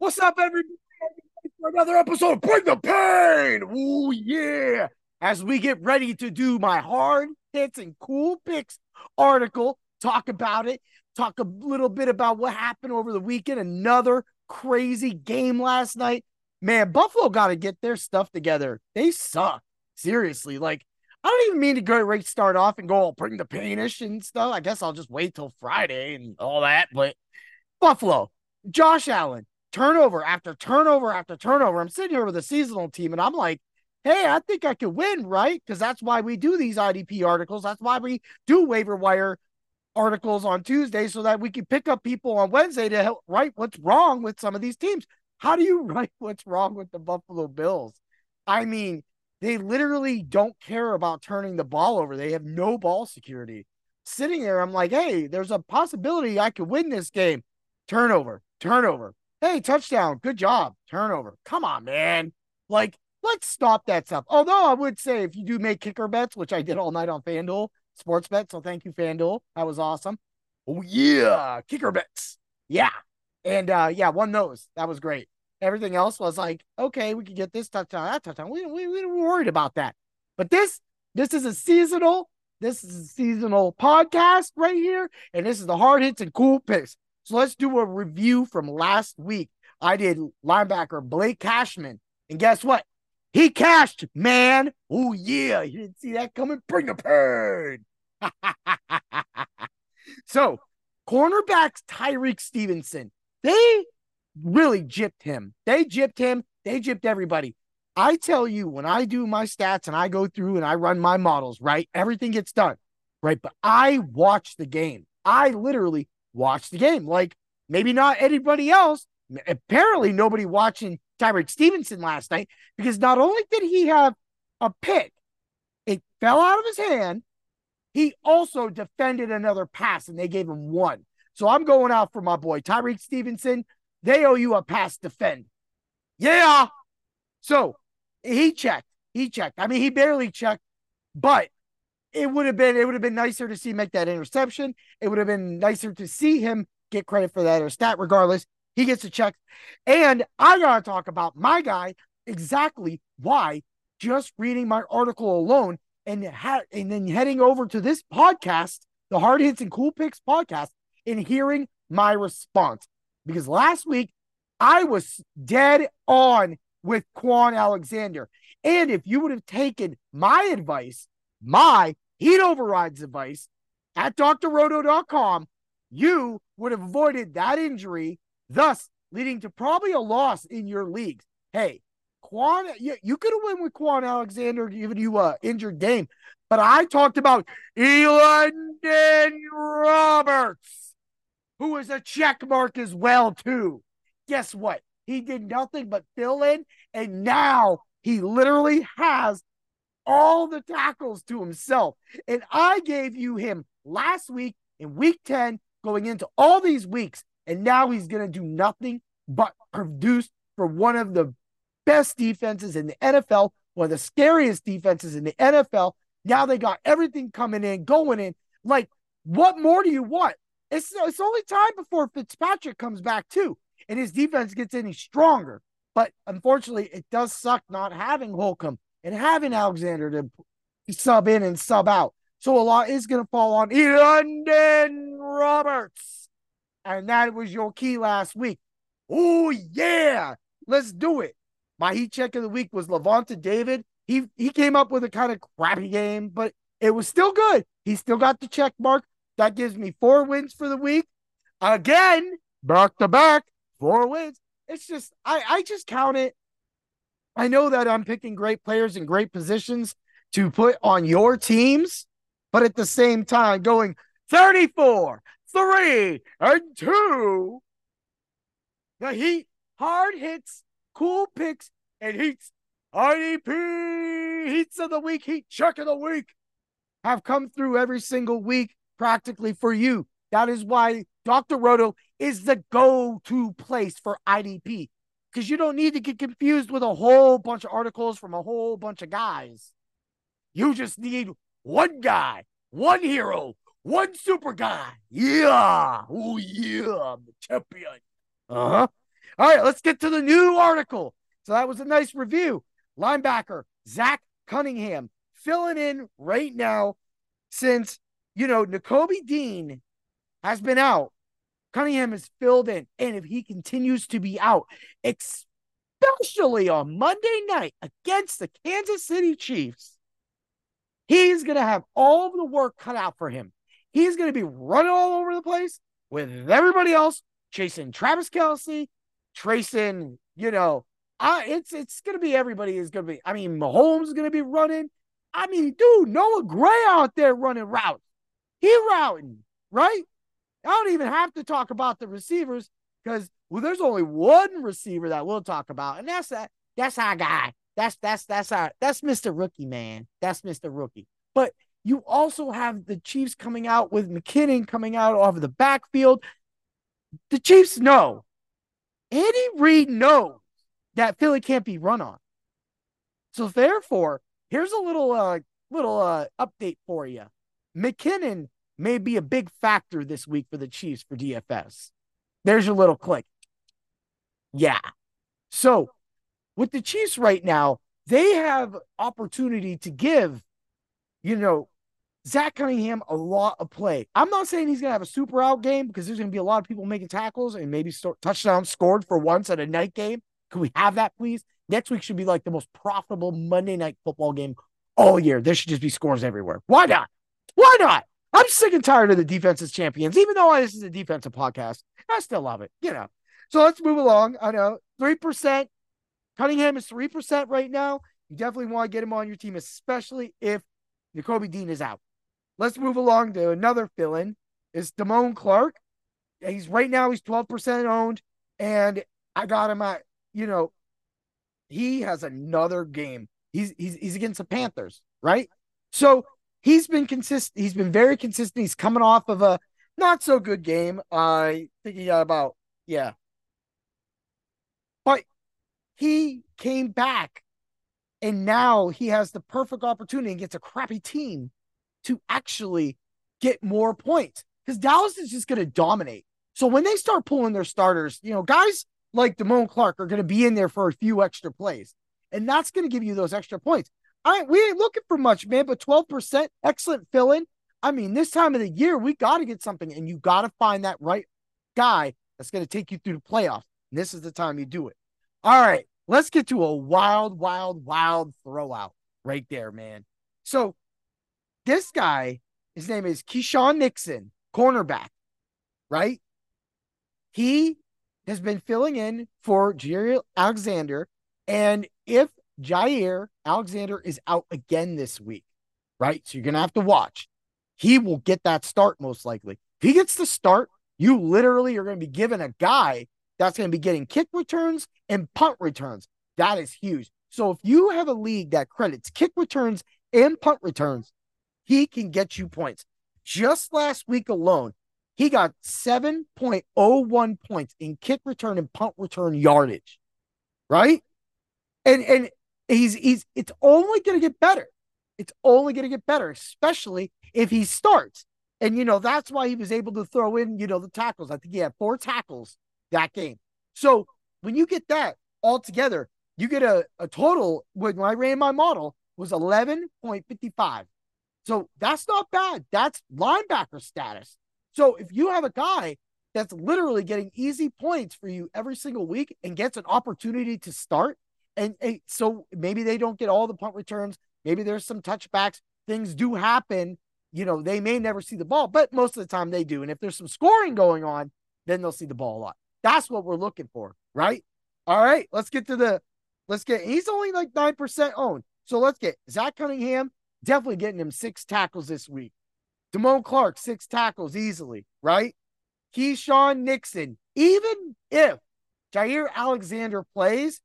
What's up, everybody? For another episode of Bring the Pain. Ooh, yeah. As we get ready to do my hard hits and cool picks article, talk about it, talk a little bit about what happened over the weekend. Another crazy game last night. Man, Buffalo got to get their stuff together. They suck. Seriously. Like, I don't even mean to go right start off and go all bring the painish and stuff. I guess I'll just wait till Friday and all that. But Buffalo, Josh Allen, turnover after turnover after turnover. I'm sitting here with a seasonal team and I'm like, hey, I think I could win, right? Because that's why we do these IDP articles. That's why we do waiver wire articles on Tuesday so that we can pick up people on Wednesday to help write what's wrong with some of these teams. How do you write what's wrong with the Buffalo Bills? I mean, they literally don't care about turning the ball over. They have no ball security. Sitting there, I'm like, hey, there's a possibility I could win this game. Turnover, turnover. Hey, touchdown. Good job. Turnover. Come on, man. Like, let's stop that stuff. Although I would say if you do make kicker bets, which I did all night on FanDuel sports bet. So thank you, FanDuel. That was awesome. Oh, yeah. Kicker bets. Yeah. And uh, yeah, won those. That was great. Everything else was like, okay, we could get this touchdown, that touchdown. We, we, we were worried about that. But this, this is a seasonal, this is a seasonal podcast right here. And this is the hard hits and cool picks. So let's do a review from last week. I did linebacker Blake Cashman. And guess what? He cashed, man. Oh, yeah. You didn't see that coming? Bring a pain. so, cornerbacks Tyrique Stevenson, they really gypped him. They gypped him. They gypped everybody. I tell you, when I do my stats and I go through and I run my models, right? Everything gets done, right? But I watch the game. I literally watch the game. Like maybe not anybody else. Apparently, nobody watching Tyrique Stevenson last night because not only did he have a pick, it fell out of his hand. He also defended another pass and they gave him one. So I'm going out for my boy Tyrique Stevenson. They owe you a pass defend. Yeah. So he checked. He checked. I mean, he barely checked, but it would have been it would have been nicer to see make that interception. It would have been nicer to see him get credit for that or stat. Regardless, he gets a check. And I gotta talk about my guy exactly why. Just reading my article alone and ha- and then heading over to this podcast, the Hard Hits and Cool Picks podcast, and hearing my response because last week I was dead on with Kwon Alexander. And if you would have taken my advice, my heat overrides advice at drroto.com, you would have avoided that injury, thus leading to probably a loss in your leagues. Hey, Kwon, you, you could have won with Kwon Alexander giving you a injured game, but I talked about Elandon Roberts who is a check mark as well too. Guess what? He did nothing but fill in, and now he literally has all the tackles to himself. And I gave you him last week in week 10, going into all these weeks, and now he's going to do nothing but produce for one of the best defenses in the NFL, one of the scariest defenses in the NFL. Now they got everything coming in, going in. Like, what more do you want? It's it's only time before Fitzpatrick comes back too, and his defense gets any stronger. But unfortunately, it does suck not having Holcomb and having Alexander to sub in and sub out. So a lot is going to fall on London Roberts, and that was your key last week. Oh yeah, let's do it. My heat check of the week was Lavonte David. He he came up with a kind of crappy game, but it was still good. He still got the check mark. That gives me four wins for the week. Again, back to back, four wins. It's just, I, I just count it. I know that I'm picking great players in great positions to put on your teams, but at the same time, going 34, 3, and 2. The Heat, hard hits, cool picks, and Heats, IDP, Heats of the Week, Heat Check of the Week have come through every single week practically for you. That is why Dr. Roto is the go to place for IDP because you don't need to get confused with a whole bunch of articles from a whole bunch of guys. You just need one guy, one hero, one super guy. Yeah. Oh, yeah. I'm the champion. Uh huh. All right, let's get to the new article. So that was a nice review. Linebacker Zach Cunningham filling in right now since, you know, Nakobe Dean has been out. Cunningham is filled in. And if he continues to be out, especially on Monday night against the Kansas City Chiefs, he's going to have all the work cut out for him. He's going to be running all over the place with everybody else, chasing Travis Kelce, tracing, you know, uh, it's it's gonna be everybody is gonna be. I mean, Mahomes is gonna be running. I mean, dude, Noah Gray out there running routes. He routing, right? I don't even have to talk about the receivers because well, there's only one receiver that we'll talk about, and that's that. That's our guy. That's that's that's our that's Mr. Rookie, man. That's Mr. Rookie. But you also have the Chiefs coming out with McKinnon coming out off of the backfield. The Chiefs know. Andy Reid knows that Philly can't be run on. So therefore, here's a little uh little uh update for you. McKinnon may be a big factor this week for the Chiefs for DFS. There's your little click. Yeah. So with the Chiefs right now, they have opportunity to give, you know, Zach Cunningham a lot of play. I'm not saying he's going to have a super out game because there's going to be a lot of people making tackles and maybe touchdowns scored for once at a night game. Can we have that, please? Next week should be like the most profitable Monday night football game all year. There should just be scores everywhere. Why not? Why not? I'm sick and tired of the defensive champions, even though this is a defensive podcast. I still love it, you know. So let's move along. I know 3%. Cunningham is 3% right now. You definitely want to get him on your team, especially if Nakobe Dean is out. Let's move along to another fill in. Is Damone Clark. He's right now, he's 12% owned. And I got him at you know, he has another game. He's he's he's against the Panthers, right? So he's been consistent. He's been very consistent. He's coming off of a not so good game. I think he got about yeah, but he came back, and now he has the perfect opportunity and gets a crappy team to actually get more points because Dallas is just going to dominate. So when they start pulling their starters, you know, guys like Damone Clark are going to be in there for a few extra plays. And that's going to give you those extra points. I we ain't looking for much, man, but 12%, excellent fill in. I mean, this time of the year, we got to get something, and you got to find that right guy that's going to take you through the playoffs. And this is the time you do it. All right, let's get to a wild, wild, wild throwout right there, man. So this guy, his name is Keisean Nixon, cornerback, right? He has been filling in for Jaire Alexander. And if Jaire Alexander is out again this week, right? So you're going to have to watch. He will get that start most likely. If he gets the start, you literally are going to be given a guy that's going to be getting kick returns and punt returns. That is huge. So if you have a league that credits kick returns and punt returns, he can get you points. Just last week alone, he got 7.01 points in kick return and punt return yardage. Right? And and he's he's it's only going to get better. It's only going to get better, especially if he starts. And you know, that's why he was able to throw in, you know, the tackles. I think he had four tackles that game. So when you get that all together, you get a, a total when I ran my model was 11.55. So that's not bad. That's linebacker status. So if you have a guy that's literally getting easy points for you every single week and gets an opportunity to start, and, and so maybe they don't get all the punt returns, maybe there's some touchbacks, things do happen. You know, they may never see the ball, but most of the time they do. And if there's some scoring going on, then they'll see the ball a lot. That's what we're looking for, right? All right, let's get to the let's get he's only like 9% owned. So let's get Zach Cunningham, definitely getting him six tackles this week. Damone Clark, six tackles easily, right? Keisean Nixon, even if Jaire Alexander plays,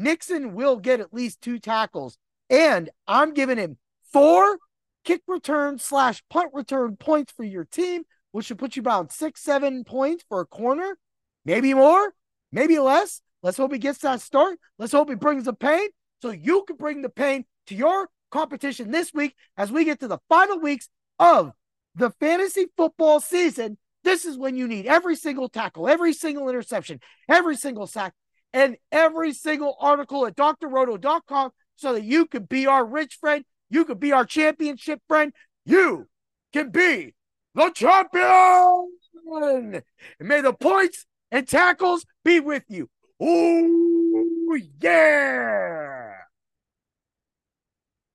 Nixon will get at least two tackles. And I'm giving him four kick return slash punt return points for your team, which should put you about six, seven points for a corner, maybe more, maybe less. Let's hope he gets that start. Let's hope he brings the pain so you can bring the pain to your competition this week as we get to the final weeks of the fantasy football season This is when you need every single tackle, every single interception, every single sack, and every single article at drroto.com so that you can be our rich friend. You can be our championship friend. You can be the champion. And may the points and tackles be with you. Oh, yeah.